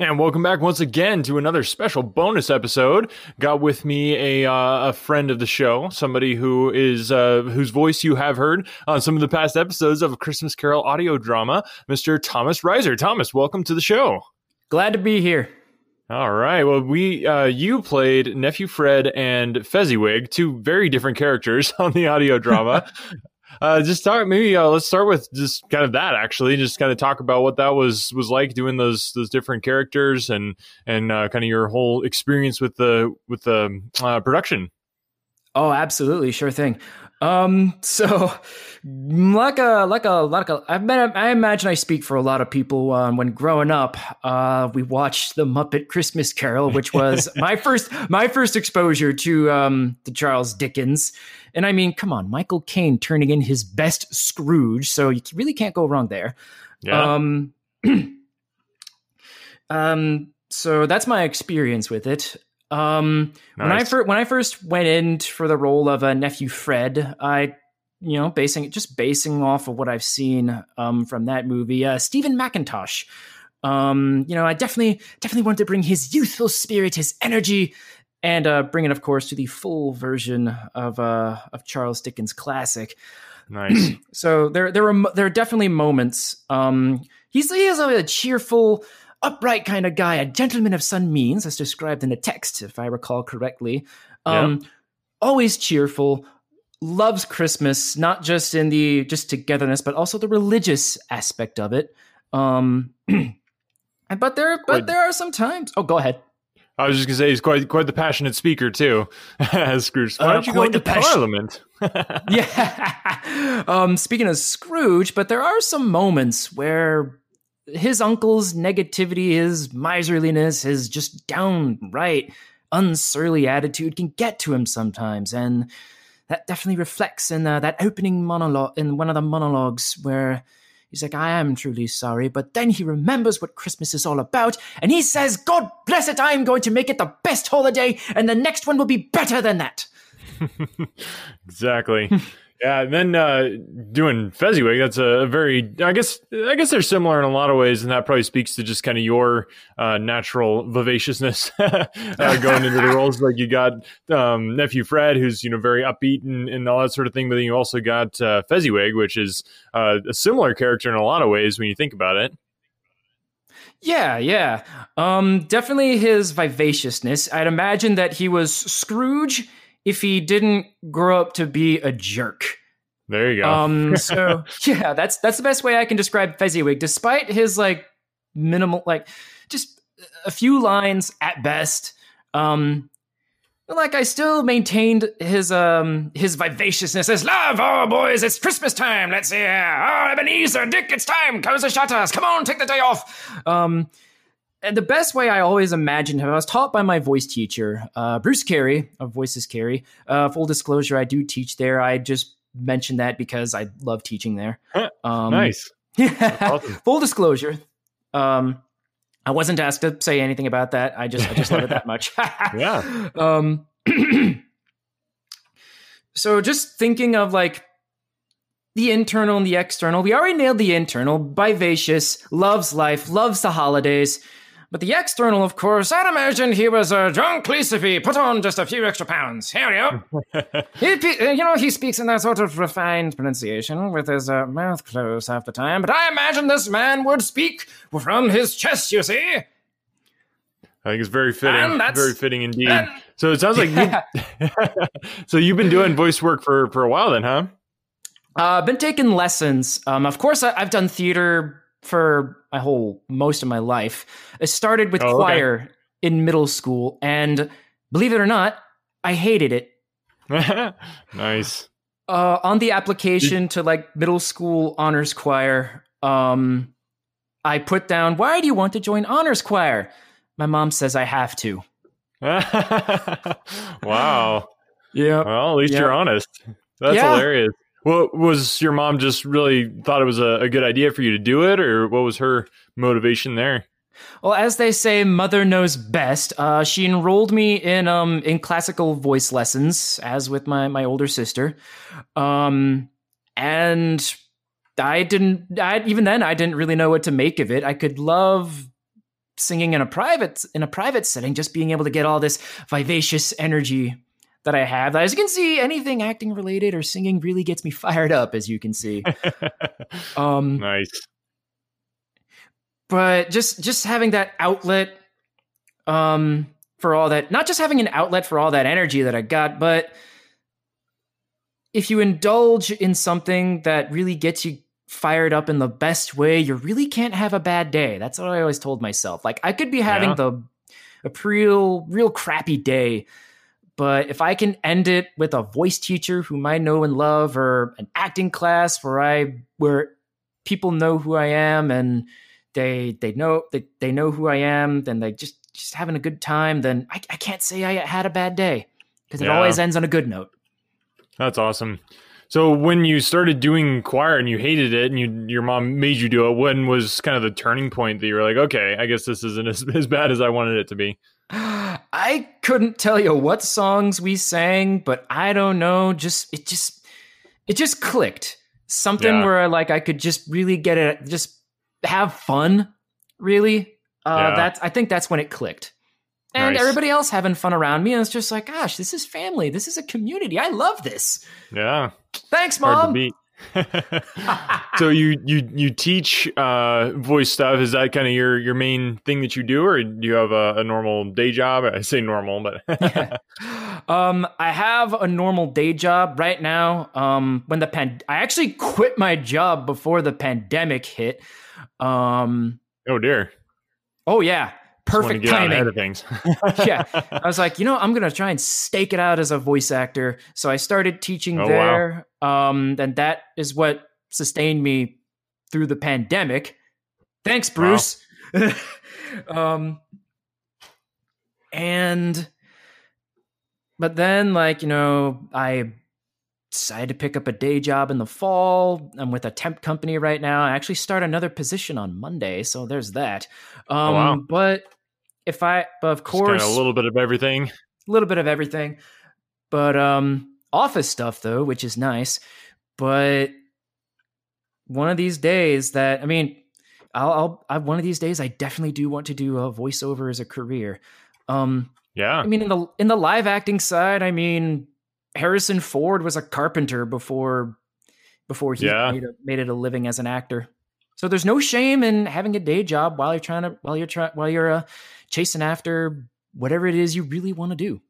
And welcome back once again to another special bonus episode. Got with me a uh, a friend of the show, somebody who is uh, whose voice you have heard on some of the past episodes of a Christmas Carol audio drama, Mr. Thomas Rieser. Thomas, welcome to the show. Glad to be here. All right. Well, we uh, you played nephew Fred and Fezziwig, two very different characters on the audio drama. Uh, just start Maybe uh, let's start with just kind of that. Actually, just kind of talk about what that was was like doing those those different characters and and uh, kind of your whole experience with the with the uh, production. Oh, absolutely, sure thing. Um, so like a like a like a I've been I imagine I speak for a lot of people. Um, when growing up, uh, we watched the Muppet Christmas Carol, which was my first my first exposure to um to Charles Dickens. And I mean, come on, Michael Caine turning in his best Scrooge, so you really can't go wrong there. Yeah. Um, um, so that's my experience with it. Um, when I first when I first went in for the role of a nephew Fred, I you know basing just basing off of what I've seen um, from that movie, uh, Steven Mackintosh. Um, you know, I definitely definitely wanted to bring his youthful spirit, his energy, and uh, bring it, of course, to the full version of uh, of Charles Dickens' classic. nice. So there there were there are definitely moments. Um, he's he is a cheerful, upright kind of guy, a gentleman of some means, as described in the text, if I recall correctly. Um, always cheerful, loves Christmas, not just in the just togetherness, but also the religious aspect of it. Um, but there but there are some times. Oh, go ahead. I was just gonna say he's quite quite the passionate speaker too. As Scrooge, why Uh, don't you go quite into passion- Parliament? yeah. um, speaking of Scrooge, but there are some moments where his uncle's negativity, his miserliness, his just downright unsurly attitude can get to him sometimes, and that definitely reflects in uh, that opening monologue in one of the monologues where. He's like, I am truly sorry, but then he remembers what Christmas is all about, and he says, God bless it, I am going to make it the best holiday, and the next one will be better than that. exactly. Yeah, and then uh, doing Fezziwig, that's a very I guess I guess they're similar in a lot of ways, and that probably speaks to just kind of your uh, natural vivaciousness uh, going into the roles. Like you got um, nephew Fred, who's you know very upbeat and, and all that sort of thing, but then you also got uh, Fezziwig, which is uh, a similar character in a lot of ways when you think about it. Yeah, yeah. Um, definitely his vivaciousness. I'd imagine that he was Scrooge if he didn't grow up to be a jerk. There you go. Um, so yeah, that's that's the best way I can describe Fezziwig. Despite his like minimal, like just a few lines at best. Um, like I still maintained his um his vivaciousness as love. Oh boys, it's Christmas time. Let's see here. Oh Ebenezer, Dick, it's time. Close the shutters. Come on, take the day off. Um, and the best way I always imagined him, I was taught by my voice teacher, uh, Bruce Carey of Voices Carey. Uh, full disclosure, I do teach there. I just mentioned that because I love teaching there. Um, nice. Yeah. awesome. Full disclosure. Um, I wasn't asked to say anything about that. I just I just love it that much. Yeah. Um, so just thinking of like the internal and the external. We already nailed the internal. Vivacious, loves life, loves the holidays. But the external, of course, I'd imagine he was a drunk Cleosepe, put on just a few extra pounds. Here we go. he, you know, he speaks in that sort of refined pronunciation with his uh, mouth closed half the time. But I imagine this man would speak from his chest, you see. I think it's very fitting. That's- Very fitting indeed. and- so it sounds like you. so you've been doing voice work for for a while then, huh? Uh, I've been taking lessons. Um, of course, I, I've done theater for my whole most of my life. I started with Oh, okay. choir in middle school, and believe it or not, I hated it. nice. Uh, on the application to like middle school honors choir, um, I put down, "Why do you want to join honors choir?" My mom says I have to. wow. Yeah. Well, at least Yeah. you're honest. That's Yeah. hilarious. Well, was your mom just really thought it was a, a good idea for you to do it, or what was her motivation there? Well, as they say, mother knows best. Uh, she enrolled me in um in classical voice lessons, as with my my older sister, um, and I didn't. I even then I didn't really know what to make of it. I could love singing in a private in a private setting, just being able to get all this vivacious energy that I have. As you can see, anything acting related or singing really gets me fired up, as you can see. um, nice. But just just having that outlet um, for all that, not just having an outlet for all that energy that I got, but if you indulge in something that really gets you fired up in the best way, you really can't have a bad day. That's what I always told myself. Like I could be having yeah. the a real real crappy day, but if I can end it with a voice teacher whom I know and love, or an acting class where I where people know who I am and they they know they, they know who I am, then they just just having a good time, then I, I can't say I had a bad day because it yeah. always ends on a good note. That's awesome. So when you started doing choir and you hated it and you, your mom made you do it, when was kind of the turning point that you were like, okay, I guess this isn't as, as bad as I wanted it to be? I couldn't tell you what songs we sang, but I don't know. Just it just it just clicked. Something yeah. where like I could just really get it, just have fun. Really, uh, yeah. that's I think that's when it clicked and nice. everybody else having fun around me. And it's just like, gosh, this is family. This is a community. I love this. Yeah. Thanks, mom. so you you you teach uh, voice stuff. Is that kind of your your main thing that you do, or do you have a, a normal day job? I say normal, but yeah. um, I have a normal day job right now. Um, when the pan, I actually quit my job before the pandemic hit. Um, oh dear. Oh yeah perfect timing. Of things. yeah, I was like, you know, I'm gonna try and stake it out as a voice actor. So I started teaching oh, there. Um, and that is what sustained me through the pandemic. Thanks, Bruce. Wow. um, and but then, like you know, I decided to pick up a day job in the fall. I'm with a temp company right now. I actually start another position on Monday, so there's that. Um, oh, wow. But if I, of course, a little bit of everything, a little bit of everything, but um, office stuff though, which is nice. But one of these days, that I mean, I'll, I'll I, one of these days, I definitely do want to do a voiceover as a career. Um, yeah, I mean, in the in the live acting side, I mean, Harrison Ford was a carpenter before before he yeah. made, a, made it a living as an actor. So there's no shame in having a day job while you're trying to while you're trying while you're uh, chasing after whatever it is you really want to do.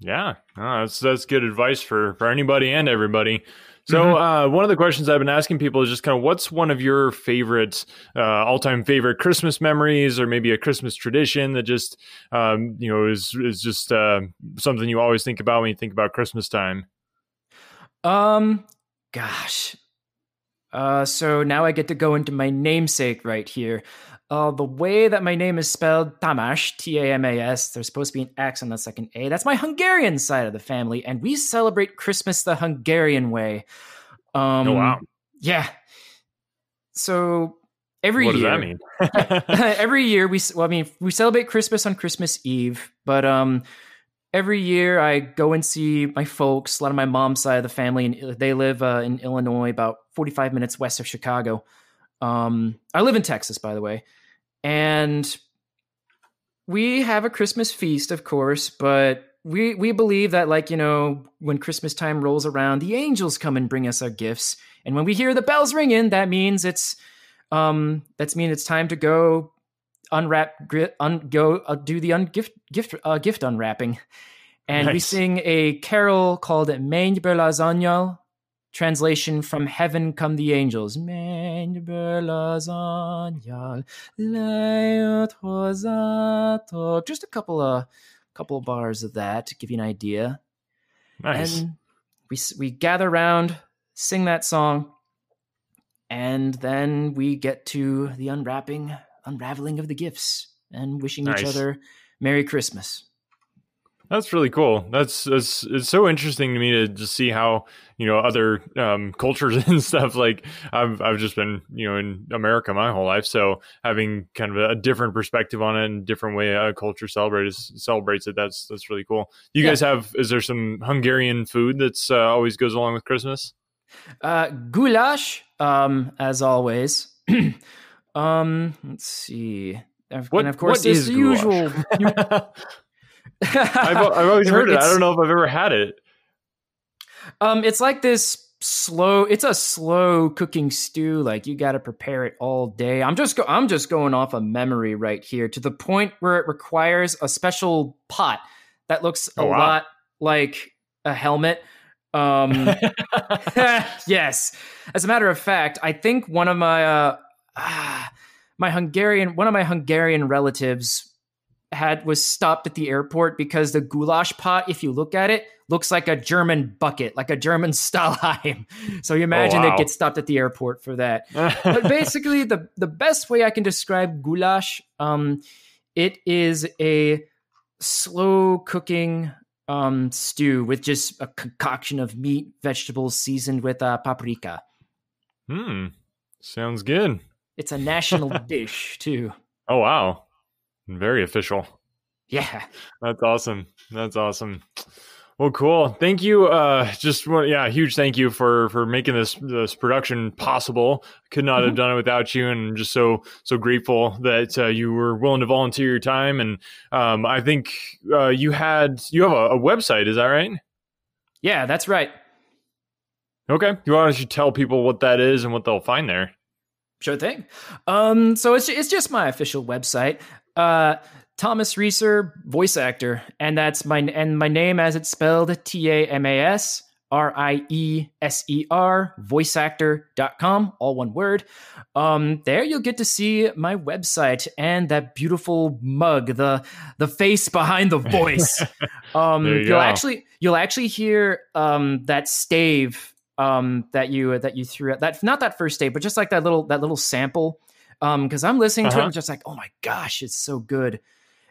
Yeah, that's that's good advice for for anybody and everybody. So mm-hmm. uh, one of the questions I've been asking people is just kind of what's one of your favorite, uh, all time favorite Christmas memories, or maybe a Christmas tradition that just um, you know is is just uh, something you always think about when you think about Christmas time. Um, gosh. Uh, so now I get to go into my namesake right here. Uh, the way that my name is spelled, Tamas, T A M A S, there's supposed to be an X on the second A. That's my Hungarian side of the family, and we celebrate Christmas the Hungarian way. Um, oh, wow. Yeah. So every what year. What does that mean? every year, we, well, I mean, we celebrate Christmas on Christmas Eve, but um, every year I go and see my folks, a lot of my mom's side of the family, and they live uh, in Illinois, about 45 minutes west of Chicago. Um, I live in Texas, by the way. And we have a Christmas feast, of course, but we we believe that like, you know, when Christmas time rolls around, the angels come and bring us our gifts. And when we hear the bells ringing, that means it's um that's mean it's time to go unwrap un, go uh, do the ungift gift uh, gift unwrapping. And nice. we sing a carol called Main Lasagna, Translation from Heaven Come the Angels. Just a couple of couple of bars of that to give you an idea. Nice. And we we gather around, sing that song, and then we get to the unwrapping, unraveling of the gifts, and wishing nice. each other Merry Christmas. That's really cool. That's, that's it's so interesting to me to just see how you know other um, cultures and stuff. Like I've I've just been you know in America my whole life, so having kind of a, different perspective on it and different way a culture celebrates celebrates it. That's that's really cool. You yeah. guys have is there some Hungarian food that's uh, always goes along with Christmas? Uh, goulash, um, as always. um, let's see. What, and of course, is the usual. I've, I've always heard it. I don't know if I've ever had it. Um, it's like this slow. It's a slow cooking stew. Like you got to prepare it all day. I'm just go, I'm just going off a memory right here to the point where it requires a special pot that looks a Oh, wow. lot like a helmet. Um, yes. As a matter of fact, I think one of my uh, ah, my Hungarian one of my Hungarian relatives had was stopped at the airport because the goulash pot, if you look at it, looks like a German bucket, like a German Stahlhelm. So you imagine wow. they get stopped at the airport for that. But basically, the the best way I can describe goulash, um, it is a slow cooking um, stew with just a concoction of meat, vegetables seasoned with uh, paprika. hmm. Sounds good. It's a national dish too. Oh wow. Very official. Yeah. That's awesome. That's awesome. Well, cool. Thank you. Uh, just want- yeah, huge thank you for for making this this production possible. Could not have Mhm. done it without you, and I'm just so so grateful that uh, you were willing to volunteer your time. And um, I think uh, you had you have a, a website. Is that right? Yeah, that's right. Okay. You want to tell people what that is and what they'll find there? Sure thing. Um, so it's it's just my official website. Uh, Thomas Rieser, voice actor, and that's my and my name as it's spelled T A M A S R I E S E R voiceactor.com, all one word. Um, there you'll get to see my website and that beautiful mug, the the face behind the voice. Um, you you'll go. actually you'll actually hear um that stave um that you that you threw at that not that first date, but just like that little that little sample. Um, because I'm listening to it, Uh-huh. I'm just like, oh my gosh, it's so good.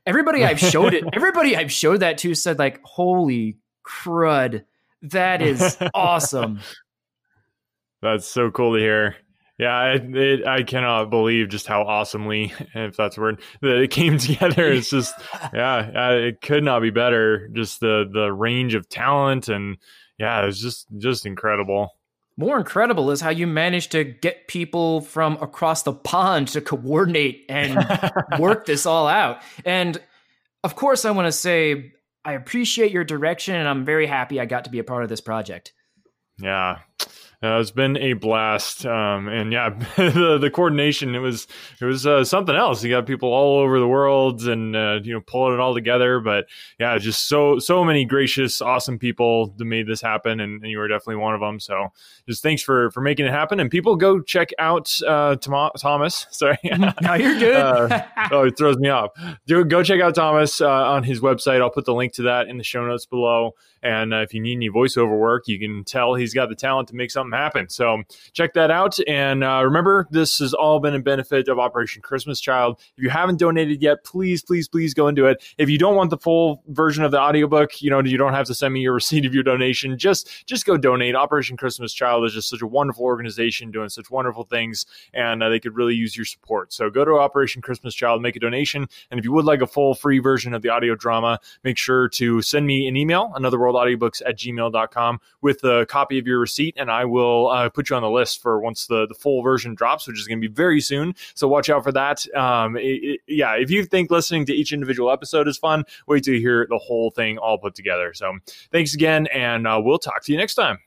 Everybody I've showed it, everybody I've showed that to said like, holy crud, that is awesome. That's so cool to hear. Yeah, I, it, I cannot believe just how awesomely, if that's a word, that it came together. It's just, yeah, uh, it could not be better. Just the the range of talent and yeah, it's just just incredible. More incredible is how you managed to get people from across the pond to coordinate and work this all out. And of course, I want to say I appreciate your direction, and I'm very happy I got to be a part of this project. Yeah. Uh, it's been a blast, um, and yeah, the, the coordination it was it was uh, something else. You got people all over the world, and uh, you know pulling it all together. But yeah, just so so many gracious, awesome people that made this happen, and, and you were definitely one of them. So just thanks for for making it happen. And people go check out uh, Tomo- Thomas. Sorry, no, you're good. Uh, oh, it throws me off. Do go check out Thomas uh, on his website. I'll put the link to that in the show notes below. And uh, if you need any voiceover work, you can tell he's got the talent to make something happen. So check that out. And uh, remember, this has all been a benefit of Operation Christmas Child. If you haven't donated yet, please, please, please go do it. If you don't want the full version of the audiobook, you know, you don't have to send me your receipt of your donation. Just, just go donate. Operation Christmas Child is just such a wonderful organization doing such wonderful things, and uh, they could really use your support. So go to Operation Christmas Child, make a donation, and if you would like a full free version of the audio drama, make sure to send me an email, anotherworldaudiobooks at gmail.com, with a copy of your receipt, and I will uh, put you on the list for once the, the full version drops, which is going to be very soon. So watch out for that. Um, it- it- yeah, if you think listening to each individual episode is fun, wait you hear the whole thing all put together. So thanks again, and uh, we'll talk to you next time.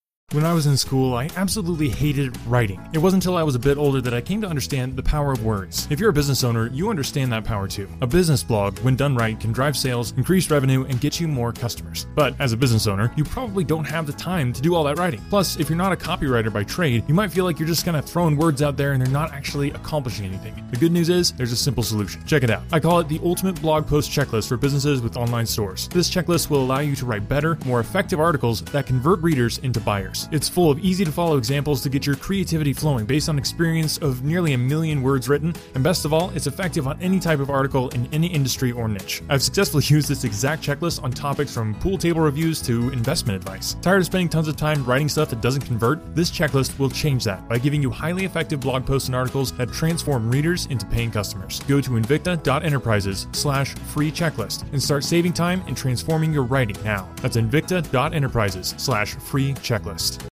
When I was in school, I absolutely hated writing. It wasn't until I was a bit older that I came to understand the power of words. If you're a business owner, you understand that power too. A business blog, when done right, can drive sales, increase revenue, and get you more customers. But as a business owner, you probably don't have the time to do all that writing. Plus, if you're not a copywriter by trade, you might feel like you're just kind of throwing words out there and they're not actually accomplishing anything. The good news is, there's a simple solution. Check it out. I call it the ultimate blog post checklist for businesses with online stores. This checklist will allow you to write better, more effective articles that convert readers into buyers. Customers. It's full of easy to follow examples to get your creativity flowing based on experience of nearly a million words written, and best of all, it's effective on any type of article in any industry or niche. I've successfully used this exact checklist on topics from pool table reviews to investment advice. Tired of spending tons of time writing stuff that doesn't convert? This checklist will change that by giving you highly effective blog posts and articles that transform readers into paying customers. Go to invicta.enterprises slash free checklist and start saving time and transforming your writing now. That's invicta.enterprises slash free checklist podcast.